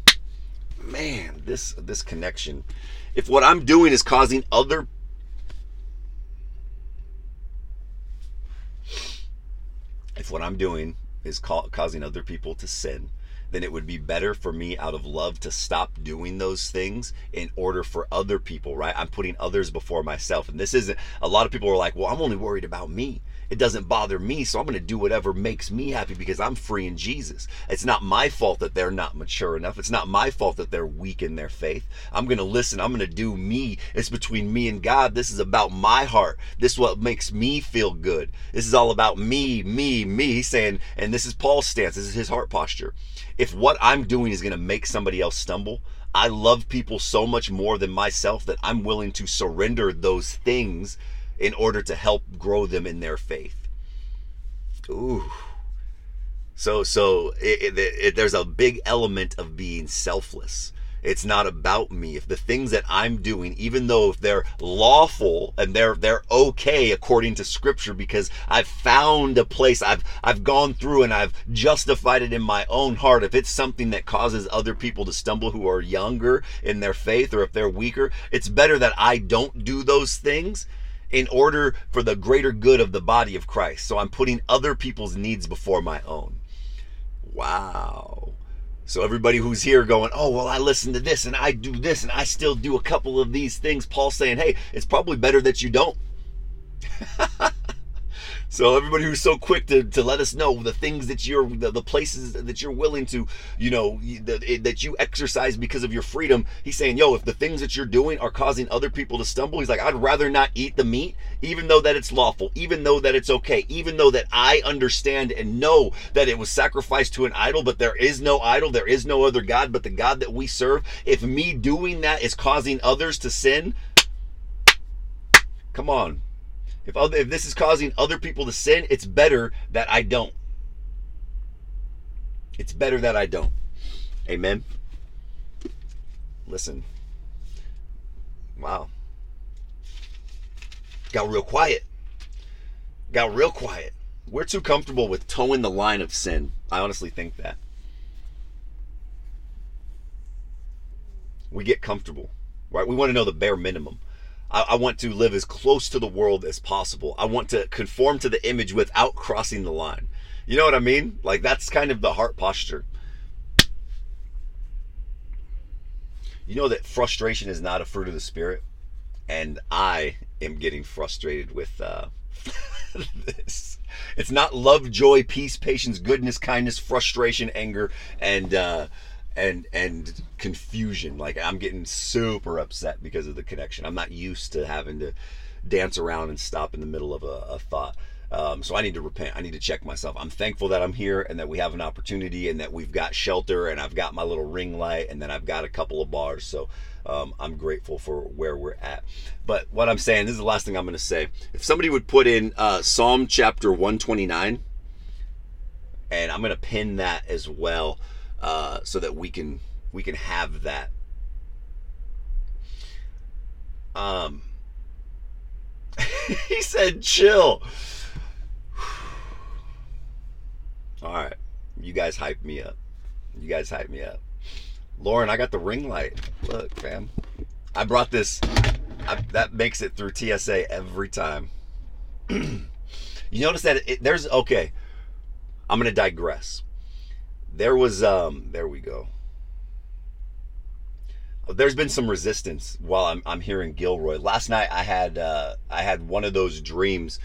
man, this this connection, if what I'm doing is causing other if what I'm doing is ca- causing other people to sin, then it would be better for me out of love to stop doing those things in order for other people, right? I'm putting others before myself. And this isn't, a lot of people are like, well, I'm only worried about me. It doesn't bother me, so I'm going to do whatever makes me happy because I'm free in Jesus. It's not my fault that they're not mature enough. It's not my fault that they're weak in their faith. I'm going to listen. I'm going to do me. It's between me and God. This is about my heart. This is what makes me feel good. This is all about me, me, me. He's saying, and this is Paul's stance. This is his heart posture if what I'm doing is going to make somebody else stumble, I love people so much more than myself that I'm willing to surrender those things in order to help grow them in their faith. Ooh. So so it, it, it, there's a big element of being selfless. It's not about me. If the things that I'm doing, even though if they're lawful and they're they're okay according to scripture because I've found a place, I've I've gone through and I've justified it in my own heart. If it's something that causes other people to stumble who are younger in their faith or if they're weaker, it's better that I don't do those things in order for the greater good of the body of Christ. So I'm putting other people's needs before my own. Wow. So everybody who's here going, oh, well, I listen to this and I do this and I still do a couple of these things. Paul's saying, hey, it's probably better that you don't. So everybody who's so quick to, to let us know the things that you're, the, the places that you're willing to, you know, that, that you exercise because of your freedom, he's saying, yo, if the things that you're doing are causing other people to stumble, he's like, I'd rather not eat the meat, even though that it's lawful, even though that it's okay, even though that I understand and know that it was sacrificed to an idol, but there is no idol, there is no other God but the God that we serve. If me doing that is causing others to sin, come on if other, if this is causing other people to sin, it's better that I don't. It's better that I don't. Amen. Listen. Wow. Got real quiet. Got real quiet. We're too comfortable with toeing the line of sin. I honestly think that. We get comfortable, right? We want to know the bare minimum. I, I want to live as close to the world as possible. I want to conform to the image without crossing the line. You know what I mean? Like that's kind of the heart posture. You know that frustration is not a fruit of the spirit, and I am getting frustrated with uh, this. It's not love, joy, peace, patience, goodness, kindness, frustration, anger, and uh, and and confusion. Like I'm getting super upset because of the connection. I'm not used to having to dance around and stop in the middle of a, a thought. Um, so I need to repent. I need to check myself. I'm thankful that I'm here and that we have an opportunity and that we've got shelter and I've got my little ring light and then I've got a couple of bars. So um, I'm grateful for where we're at. But what I'm saying, this is the last thing I'm going to say. If somebody would put in uh, Psalm chapter 129, and I'm going to pin that as well uh, so that we can we can have that. Um, he said, "Chill." All right. You guys hype me up. You guys hype me up. Lauren, I got the ring light. Look, fam. I brought this. I, that makes it through TSA every time. you notice that it, there's okay. I'm gonna digress. There was um. There we go. There's been some resistance while I'm I'm here in Gilroy. Last night I had uh, I had one of those dreams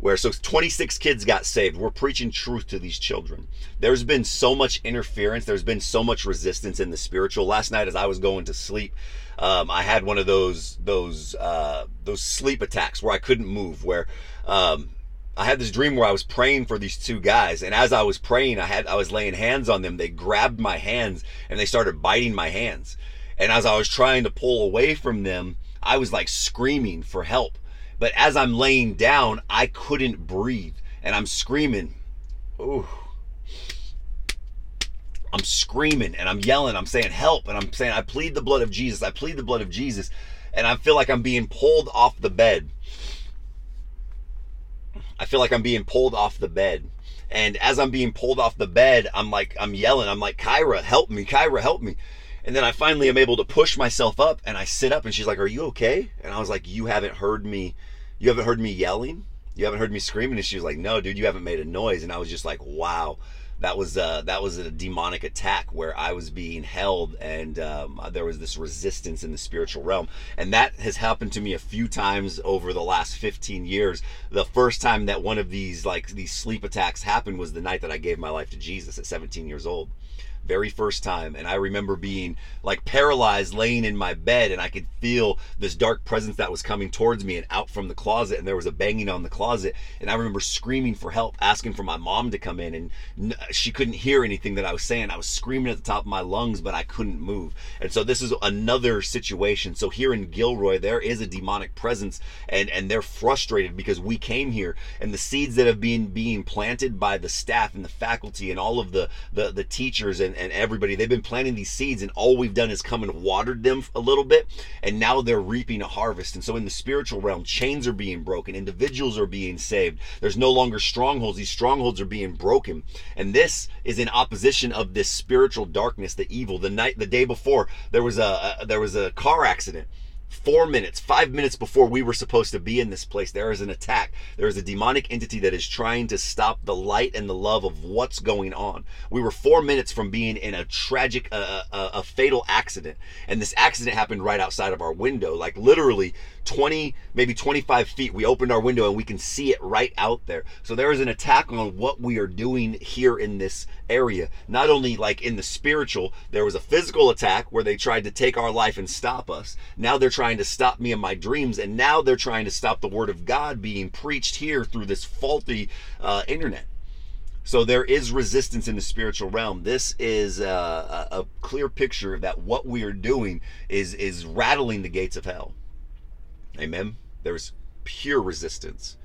where so 26 kids got saved. We're preaching truth to these children. There's been so much interference. There's been so much resistance in the spiritual. Last night, as I was going to sleep, um, I had one of those those uh, those sleep attacks where I couldn't move. Where um, I had this dream where I was praying for these two guys, and as I was praying, I had I was laying hands on them. They grabbed my hands and they started biting my hands. And as I was trying to pull away from them, I was like screaming for help but as I'm laying down, I couldn't breathe and I'm screaming. Ooh. I'm screaming and I'm yelling. I'm saying help and I'm saying I plead the blood of Jesus. I plead the blood of Jesus. And I feel like I'm being pulled off the bed. I feel like I'm being pulled off the bed. And as I'm being pulled off the bed, I'm like, I'm yelling. I'm like, Kyra, help me. Kyra, help me. And then I finally am able to push myself up and I sit up and she's like, Are you okay? And I was like, You haven't heard me. You haven't heard me yelling? You haven't heard me screaming? And she was like, No, dude, you haven't made a noise. And I was just like, Wow. That was uh, that was a demonic attack where I was being held, and um, there was this resistance in the spiritual realm, and that has happened to me a few times over the last 15 years. The first time that one of these like these sleep attacks happened was the night that I gave my life to Jesus at 17 years old very first time and i remember being like paralyzed laying in my bed and i could feel this dark presence that was coming towards me and out from the closet and there was a banging on the closet and i remember screaming for help asking for my mom to come in and she couldn't hear anything that i was saying. I was screaming at the top of my lungs but i couldn't move. And so this is another situation. So here in gilroy there is a demonic presence and and they're frustrated because we came here and the seeds that have been being planted by the staff and the faculty and all of the the, the teachers and and everybody. They've been planting these seeds, and all we've done is come and watered them a little bit, and now they're reaping a harvest. And so, in the spiritual realm, chains are being broken, individuals are being saved. There's no longer strongholds; these strongholds are being broken, and this is in opposition of this spiritual darkness, the evil. The night, the day before, there was a, a there was a car accident four minutes, five minutes before we were supposed to be in this place, there is an attack. There is a demonic entity that is trying to stop the light and the love of what's going on. We were four minutes from being in a tragic, uh, uh, a fatal accident. And this accident happened right outside of our window, like literally 20, maybe 25 feet. We opened our window and we can see it right out there. So there is an attack on what we are doing here in this area. Not only like in the spiritual, there was a physical attack where they tried to take our life and stop us. Now they're trying to stop me in my dreams, and now they're trying to stop the word of God being preached here through this faulty uh, internet. So there is resistance in the spiritual realm. This is uh, a, a clear picture that what we are doing is is rattling the gates of hell. Amen. There's pure resistance.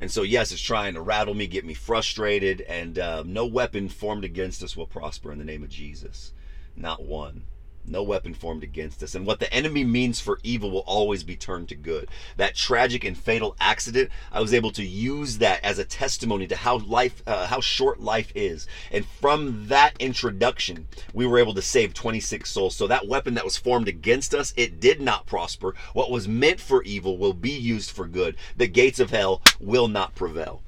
And so, yes, it's trying to rattle me, get me frustrated, and uh, no weapon formed against us will prosper in the name of Jesus. Not one no weapon formed against us. And what the enemy means for evil will always be turned to good. That tragic and fatal accident, I was able to use that as a testimony to how life, uh, how short life is. And from that introduction, we were able to save 26 souls. So that weapon that was formed against us, it did not prosper. What was meant for evil will be used for good. The gates of hell will not prevail.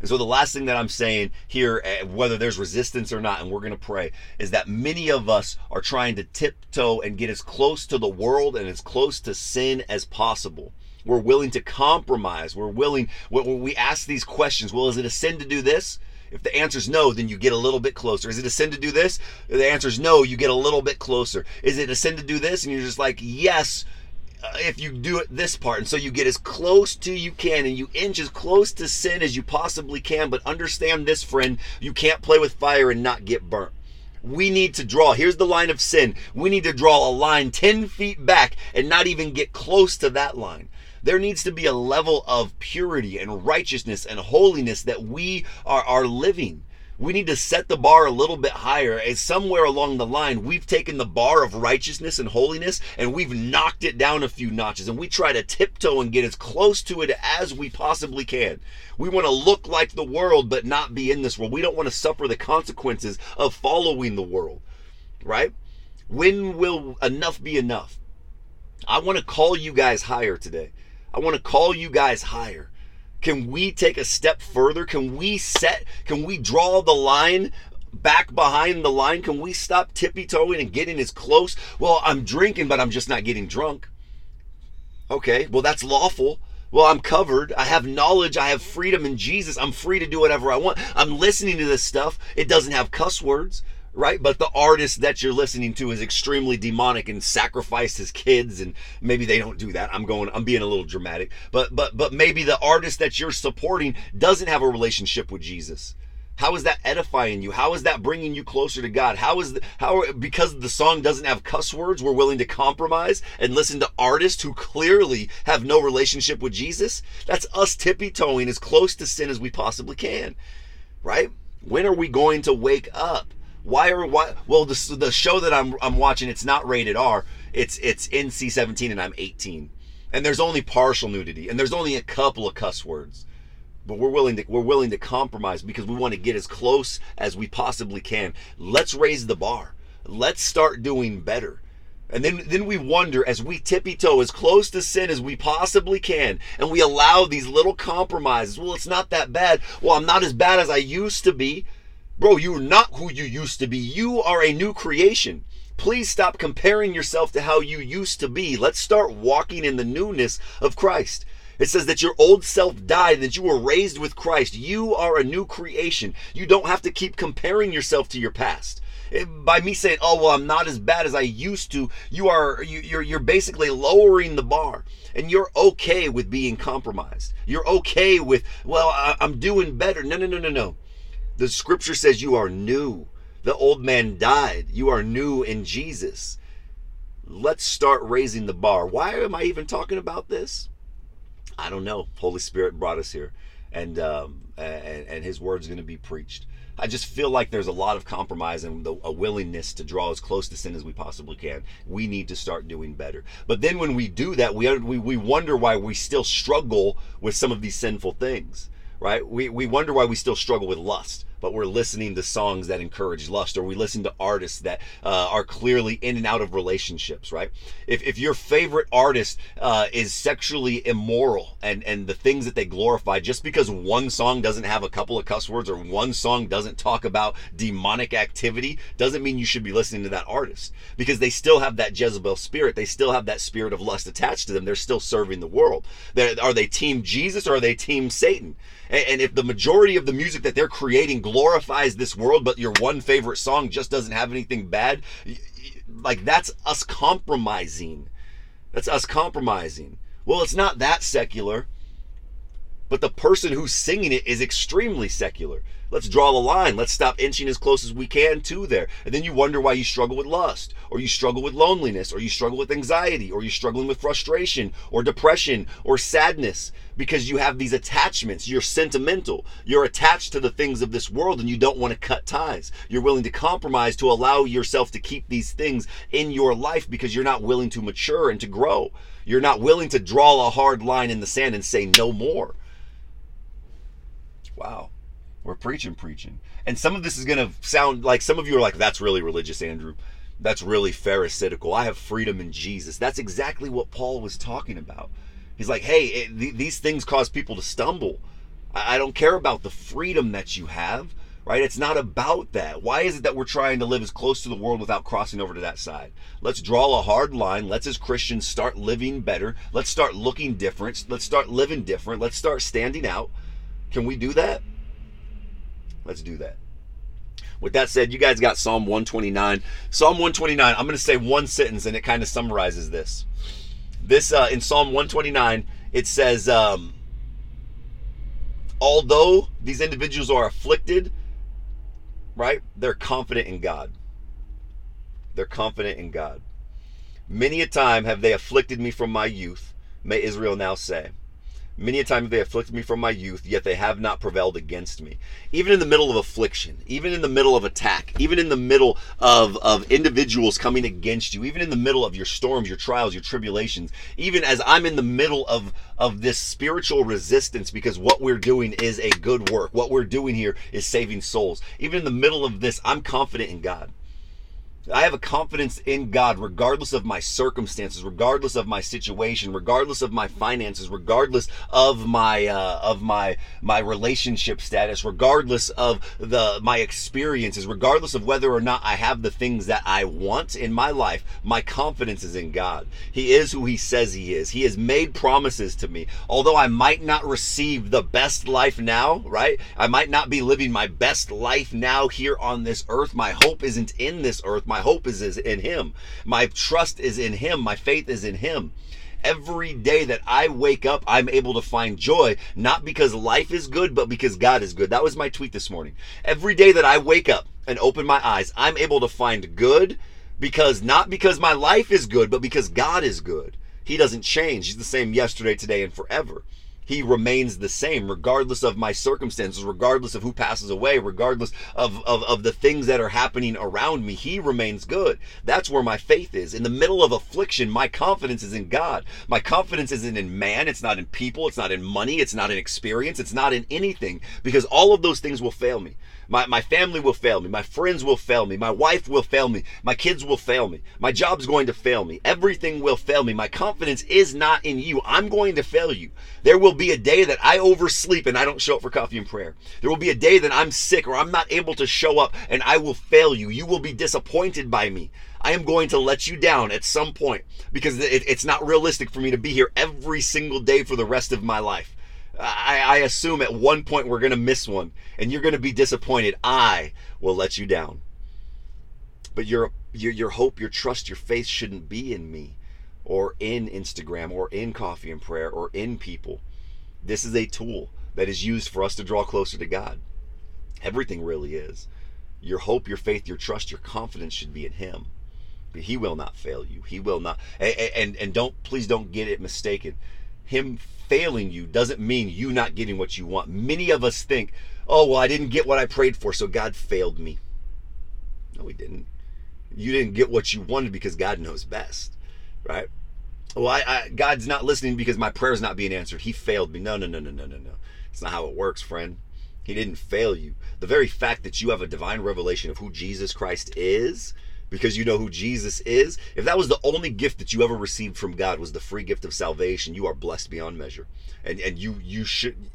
And so the last thing that I'm saying here, eh, whether there's resistance or not, and we're going to pray, is that many of us are trying to tiptoe and get as close to the world and as close to sin as possible. We're willing to compromise. We're willing, when we ask these questions, well, is it a sin to do this? If the answer is no, then you get a little bit closer. Is it a sin to do this? If the answer is no, you get a little bit closer. Is it a sin to do this? And you're just like, yes, Uh, if you do it this part and so you get as close to you can and you inch as close to sin as you possibly can but understand this friend you can't play with fire and not get burnt. We need to draw. Here's the line of sin. We need to draw a line 10 feet back and not even get close to that line. There needs to be a level of purity and righteousness and holiness that we are, are living we need to set the bar a little bit higher. As somewhere along the line we've taken the bar of righteousness and holiness and we've knocked it down a few notches. And we try to tiptoe and get as close to it as we possibly can. We want to look like the world but not be in this world. We don't want to suffer the consequences of following the world right? When will enough be enough? I want to call you guys higher today. I want to call you guys higher can we take a step further? Can we set, can we draw the line back behind the line? Can we stop tippy toeing and getting as close? Well, I'm drinking, but I'm just not getting drunk. Okay, well, that's lawful. Well, I'm covered. I have knowledge. I have freedom in Jesus. I'm free to do whatever I want. I'm listening to this stuff. It doesn't have cuss words right? But the artist that you're listening to is extremely demonic and sacrificed his kids, and maybe they don't do that. I'm going, I'm being a little dramatic, but but but maybe the artist that you're supporting doesn't have a relationship with Jesus. How is that edifying you? How is that bringing you closer to God? How is the, how because the song doesn't have cuss words, we're willing to compromise and listen to artists who clearly have no relationship with Jesus? That's us tippy toeing as close to sin as we possibly can, right? When are we going to wake up? Why are why? Well, the the show that I'm I'm watching, it's not rated R. It's it's NC-17, and I'm 18, and there's only partial nudity, and there's only a couple of cuss words. But we're willing to we're willing to compromise because we want to get as close as we possibly can. Let's raise the bar. Let's start doing better. And then, then we wonder as we tippy toe as close to sin as we possibly can, and we allow these little compromises. Well, it's not that bad. Well, I'm not as bad as I used to be. Bro, you're not who you used to be. You are a new creation. Please stop comparing yourself to how you used to be. Let's start walking in the newness of Christ. It says that your old self died, that you were raised with Christ. You are a new creation. You don't have to keep comparing yourself to your past. Eh, by me saying, "Oh well, I'm not as bad as I used to," you are you, you're you're basically lowering the bar, and you're okay with being compromised. You're okay with, "Well, I, I'm doing better." No, no, no, no, no. The scripture says you are new. The old man died. You are new in Jesus. Let's start raising the bar. Why am I even talking about this? I don't know. Holy Spirit brought us here, and um, and, and His word's going to be preached. I just feel like there's a lot of compromise and a willingness to draw as close to sin as we possibly can. We need to start doing better. But then when we do that, we we, we wonder why we still struggle with some of these sinful things right? We, we wonder why we still struggle with lust, but we're listening to songs that encourage lust, or we listen to artists that uh, are clearly in and out of relationships, right? If, if your favorite artist uh, is sexually immoral and, and the things that they glorify, just because one song doesn't have a couple of cuss words or one song doesn't talk about demonic activity, doesn't mean you should be listening to that artist because they still have that Jezebel spirit. They still have that spirit of lust attached to them. They're still serving the world. They're, are they team Jesus or are they team Satan? And if the majority of the music that they're creating glorifies this world, but your one favorite song just doesn't have anything bad, like that's us compromising. That's us compromising. Well, it's not that secular, but the person who's singing it is extremely secular. Let's draw the line. Let's stop inching as close as we can to there. And then you wonder why you struggle with lust, or you struggle with loneliness, or you struggle with anxiety, or you're struggling with frustration, or depression, or sadness, because you have these attachments. You're sentimental. You're attached to the things of this world, and you don't want to cut ties. You're willing to compromise to allow yourself to keep these things in your life because you're not willing to mature and to grow. You're not willing to draw a hard line in the sand and say no more. Wow. We're preaching, preaching. And some of this is going to sound like some of you are like, that's really religious, Andrew. That's really pharisaical. I have freedom in Jesus. That's exactly what Paul was talking about. He's like, hey, it, th- these things cause people to stumble. I-, I don't care about the freedom that you have, right? It's not about that. Why is it that we're trying to live as close to the world without crossing over to that side? Let's draw a hard line. Let's, as Christians, start living better. Let's start looking different. Let's start living different. Let's start standing out. Can we do that? Let's do that. With that said, you guys got Psalm 129. Psalm 129, I'm going to say one sentence and it kind of summarizes this. This uh, in Psalm 129, it says, um, although these individuals are afflicted, right? They're confident in God. They're confident in God. Many a time have they afflicted me from my youth, may Israel now say. Many a time have they afflicted me from my youth, yet they have not prevailed against me. Even in the middle of affliction, even in the middle of attack, even in the middle of, of individuals coming against you, even in the middle of your storms, your trials, your tribulations, even as I'm in the middle of, of this spiritual resistance because what we're doing is a good work. What we're doing here is saving souls. Even in the middle of this, I'm confident in God. I have a confidence in God regardless of my circumstances, regardless of my situation, regardless of my finances, regardless of my uh, of my my relationship status, regardless of the my experiences, regardless of whether or not I have the things that I want in my life. My confidence is in God. He is who he says he is. He has made promises to me. Although I might not receive the best life now, right? I might not be living my best life now here on this earth. My hope isn't in this earth. My my hope is, is in Him. My trust is in Him. My faith is in Him. Every day that I wake up, I'm able to find joy, not because life is good, but because God is good. That was my tweet this morning. Every day that I wake up and open my eyes, I'm able to find good because not because my life is good, but because God is good. He doesn't change. He's the same yesterday, today, and forever he remains the same regardless of my circumstances regardless of who passes away regardless of, of, of the things that are happening around me. He remains good. That's where my faith is. In the middle of affliction my confidence is in god. My confidence isn't in man. It's not in people. It's not in money. It's not in experience. It's not in anything because all of those things will fail me my, my family will fail me. My friends will fail me. My wife will fail me. My kids will fail me. My job's going to fail me. Everything will fail me. My confidence is not in you. I'm going to fail you. There will be a day that I oversleep and I don't show up for coffee and prayer. There will be a day that I'm sick or I'm not able to show up and I will fail you. You will be disappointed by me. I am going to let you down at some point because it, it's not realistic for me to be here every single day for the rest of my life. I, I assume at one point we're going to miss one and you're going to be disappointed. I will let you down. But your, your, your hope, your trust, your faith shouldn't be in me or in Instagram or in coffee and prayer or in people. This is a tool that is used for us to draw closer to God. Everything really is. Your hope, your faith, your trust, your confidence should be in Him. He will not fail you. He will not. And, and, and don't, please don't get it mistaken. Him failing you doesn't mean you not getting what you want. Many of us think, oh, well, I didn't get what I prayed for, so God failed me. No, He didn't. You didn't get what you wanted because God knows best, right? Well, I, I, God's not listening because my prayer is not being answered. He failed me. No, no, no, no, no, no, no. It's not how it works, friend. He didn't fail you. The very fact that you have a divine revelation of who Jesus Christ is because you know who Jesus is, if that was the only gift that you ever received from God was the free gift of salvation, you are blessed beyond measure. And and you you should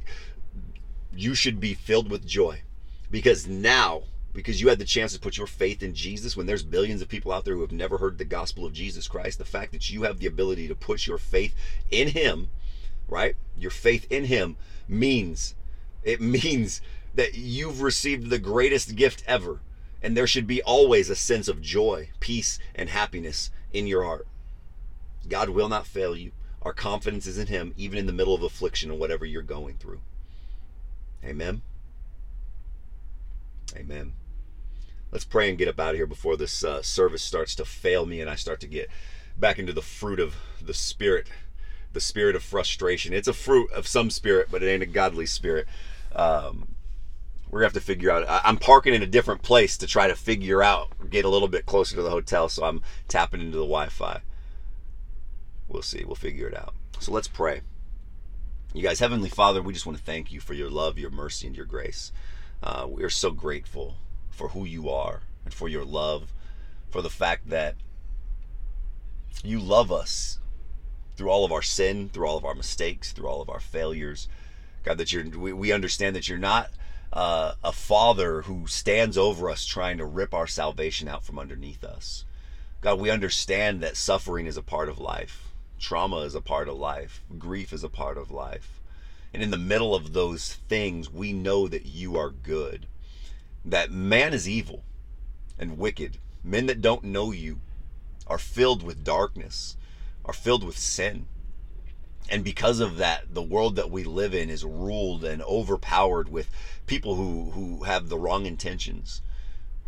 you should be filled with joy. Because now because you had the chance to put your faith in Jesus when there's billions of people out there who have never heard the gospel of Jesus Christ, the fact that you have the ability to put your faith in him, right? Your faith in him means it means that you've received the greatest gift ever and there should be always a sense of joy, peace, and happiness in your heart. God will not fail you. Our confidence is in Him, even in the middle of affliction and whatever you're going through. Amen. Amen. Let's pray and get up out of here before this uh, service starts to fail me and I start to get back into the fruit of the Spirit, the spirit of frustration. It's a fruit of some spirit, but it ain't a godly spirit. Um, we're gonna have to figure out. I'm parking in a different place to try to figure out, get a little bit closer to the hotel, so I'm tapping into the Wi-Fi. We'll see. We'll figure it out. So let's pray. You guys, Heavenly Father, we just want to thank you for your love, your mercy, and your grace. Uh, we are so grateful for who you are and for your love, for the fact that you love us through all of our sin, through all of our mistakes, through all of our failures. God, that you're we, we understand that you're not uh, a father who stands over us trying to rip our salvation out from underneath us. God, we understand that suffering is a part of life, trauma is a part of life, grief is a part of life. And in the middle of those things, we know that you are good, that man is evil and wicked. Men that don't know you are filled with darkness. are filled with sin. And because of that, the world that we live in is ruled and overpowered with people who, who have the wrong intentions,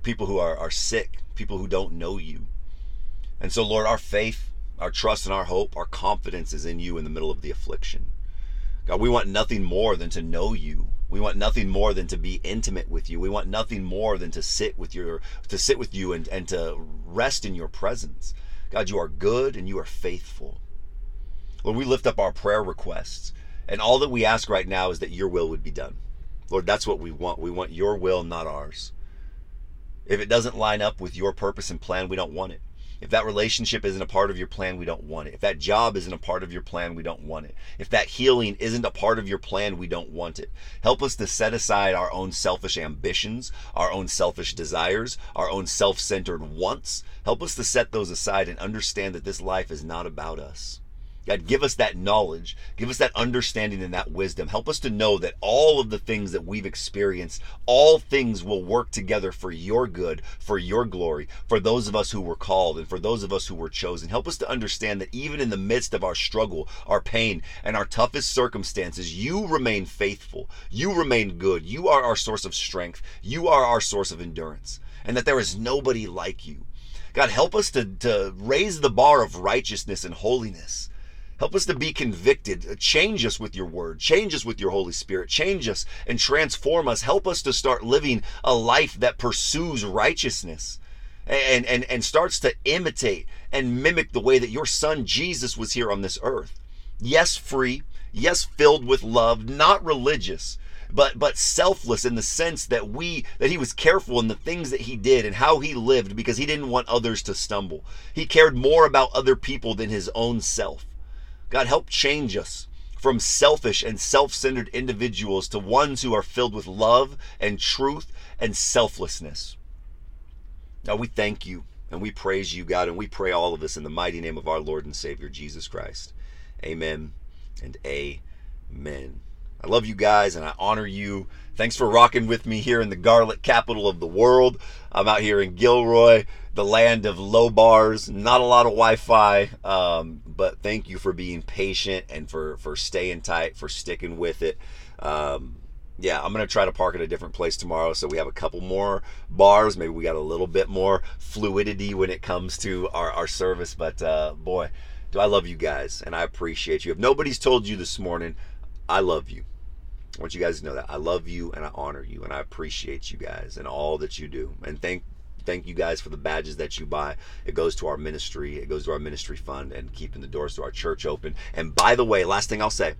people who are, are sick, people who don't know you. And so, Lord, our faith, our trust, and our hope, our confidence is in you in the middle of the affliction. God, we want nothing more than to know you. We want nothing more than to be intimate with you. We want nothing more than to sit with your to sit with you and, and to rest in your presence. God, you are good and you are faithful. Lord, we lift up our prayer requests. And all that we ask right now is that your will would be done. Lord, that's what we want. We want your will, not ours. If it doesn't line up with your purpose and plan, we don't want it. If that relationship isn't a part of your plan, we don't want it. If that job isn't a part of your plan, we don't want it. If that healing isn't a part of your plan, we don't want it. Help us to set aside our own selfish ambitions, our own selfish desires, our own self centered wants. Help us to set those aside and understand that this life is not about us. God, give us that knowledge, give us that understanding and that wisdom. Help us to know that all of the things that we've experienced, all things will work together for your good, for your glory, for those of us who were called and for those of us who were chosen. Help us to understand that even in the midst of our struggle, our pain, and our toughest circumstances, you remain faithful. You remain good. You are our source of strength. You are our source of endurance. And that there is nobody like you. God, help us to, to raise the bar of righteousness and holiness Help us to be convicted. Uh, change us with your word. Change us with your Holy Spirit. Change us and transform us. Help us to start living a life that pursues righteousness and, and, and starts to imitate and mimic the way that your son Jesus was here on this earth. Yes, free. Yes, filled with love, not religious, but but selfless in the sense that we that he was careful in the things that he did and how he lived because he didn't want others to stumble. He cared more about other people than his own self. God, help change us from selfish and self centered individuals to ones who are filled with love and truth and selflessness. Now we thank you and we praise you, God, and we pray all of this in the mighty name of our Lord and Savior, Jesus Christ. Amen and amen. I love you guys and I honor you. Thanks for rocking with me here in the garlic capital of the world. I'm out here in Gilroy, the land of low bars, not a lot of Wi-Fi, um, but thank you for being patient and for for staying tight, for sticking with it. Um, yeah, I'm gonna try to park at a different place tomorrow, so we have a couple more bars. Maybe we got a little bit more fluidity when it comes to our, our service. But uh, boy, do I love you guys, and I appreciate you. If nobody's told you this morning, I love you. I want you guys to know that I love you and I honor you and I appreciate you guys and all that you do. And thank thank you guys for the badges that you buy. It goes to our ministry. It goes to our ministry fund and keeping the doors to our church open. And by the way, last thing I'll say,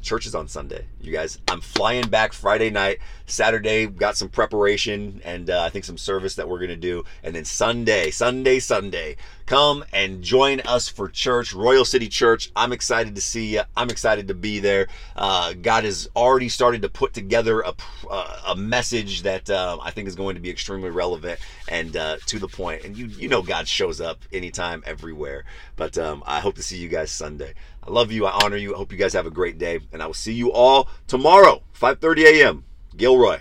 church is on Sunday. You guys, I'm flying back Friday night. Saturday, got some preparation and uh, I think some service that we're going to do. And then Sunday, Sunday, Sunday, come and join us for church, Royal City Church. I'm excited to see you. I'm excited to be there. Uh, God has already started to put together a, uh, a message that uh, I think is going to be extremely relevant and uh, to the point. And you, you know, God shows up anytime, everywhere. But um, I hope to see you guys Sunday. I love you. I honor you. I hope you guys have a great day. And I will see you all tomorrow, 5.30 a.m. Gilroy.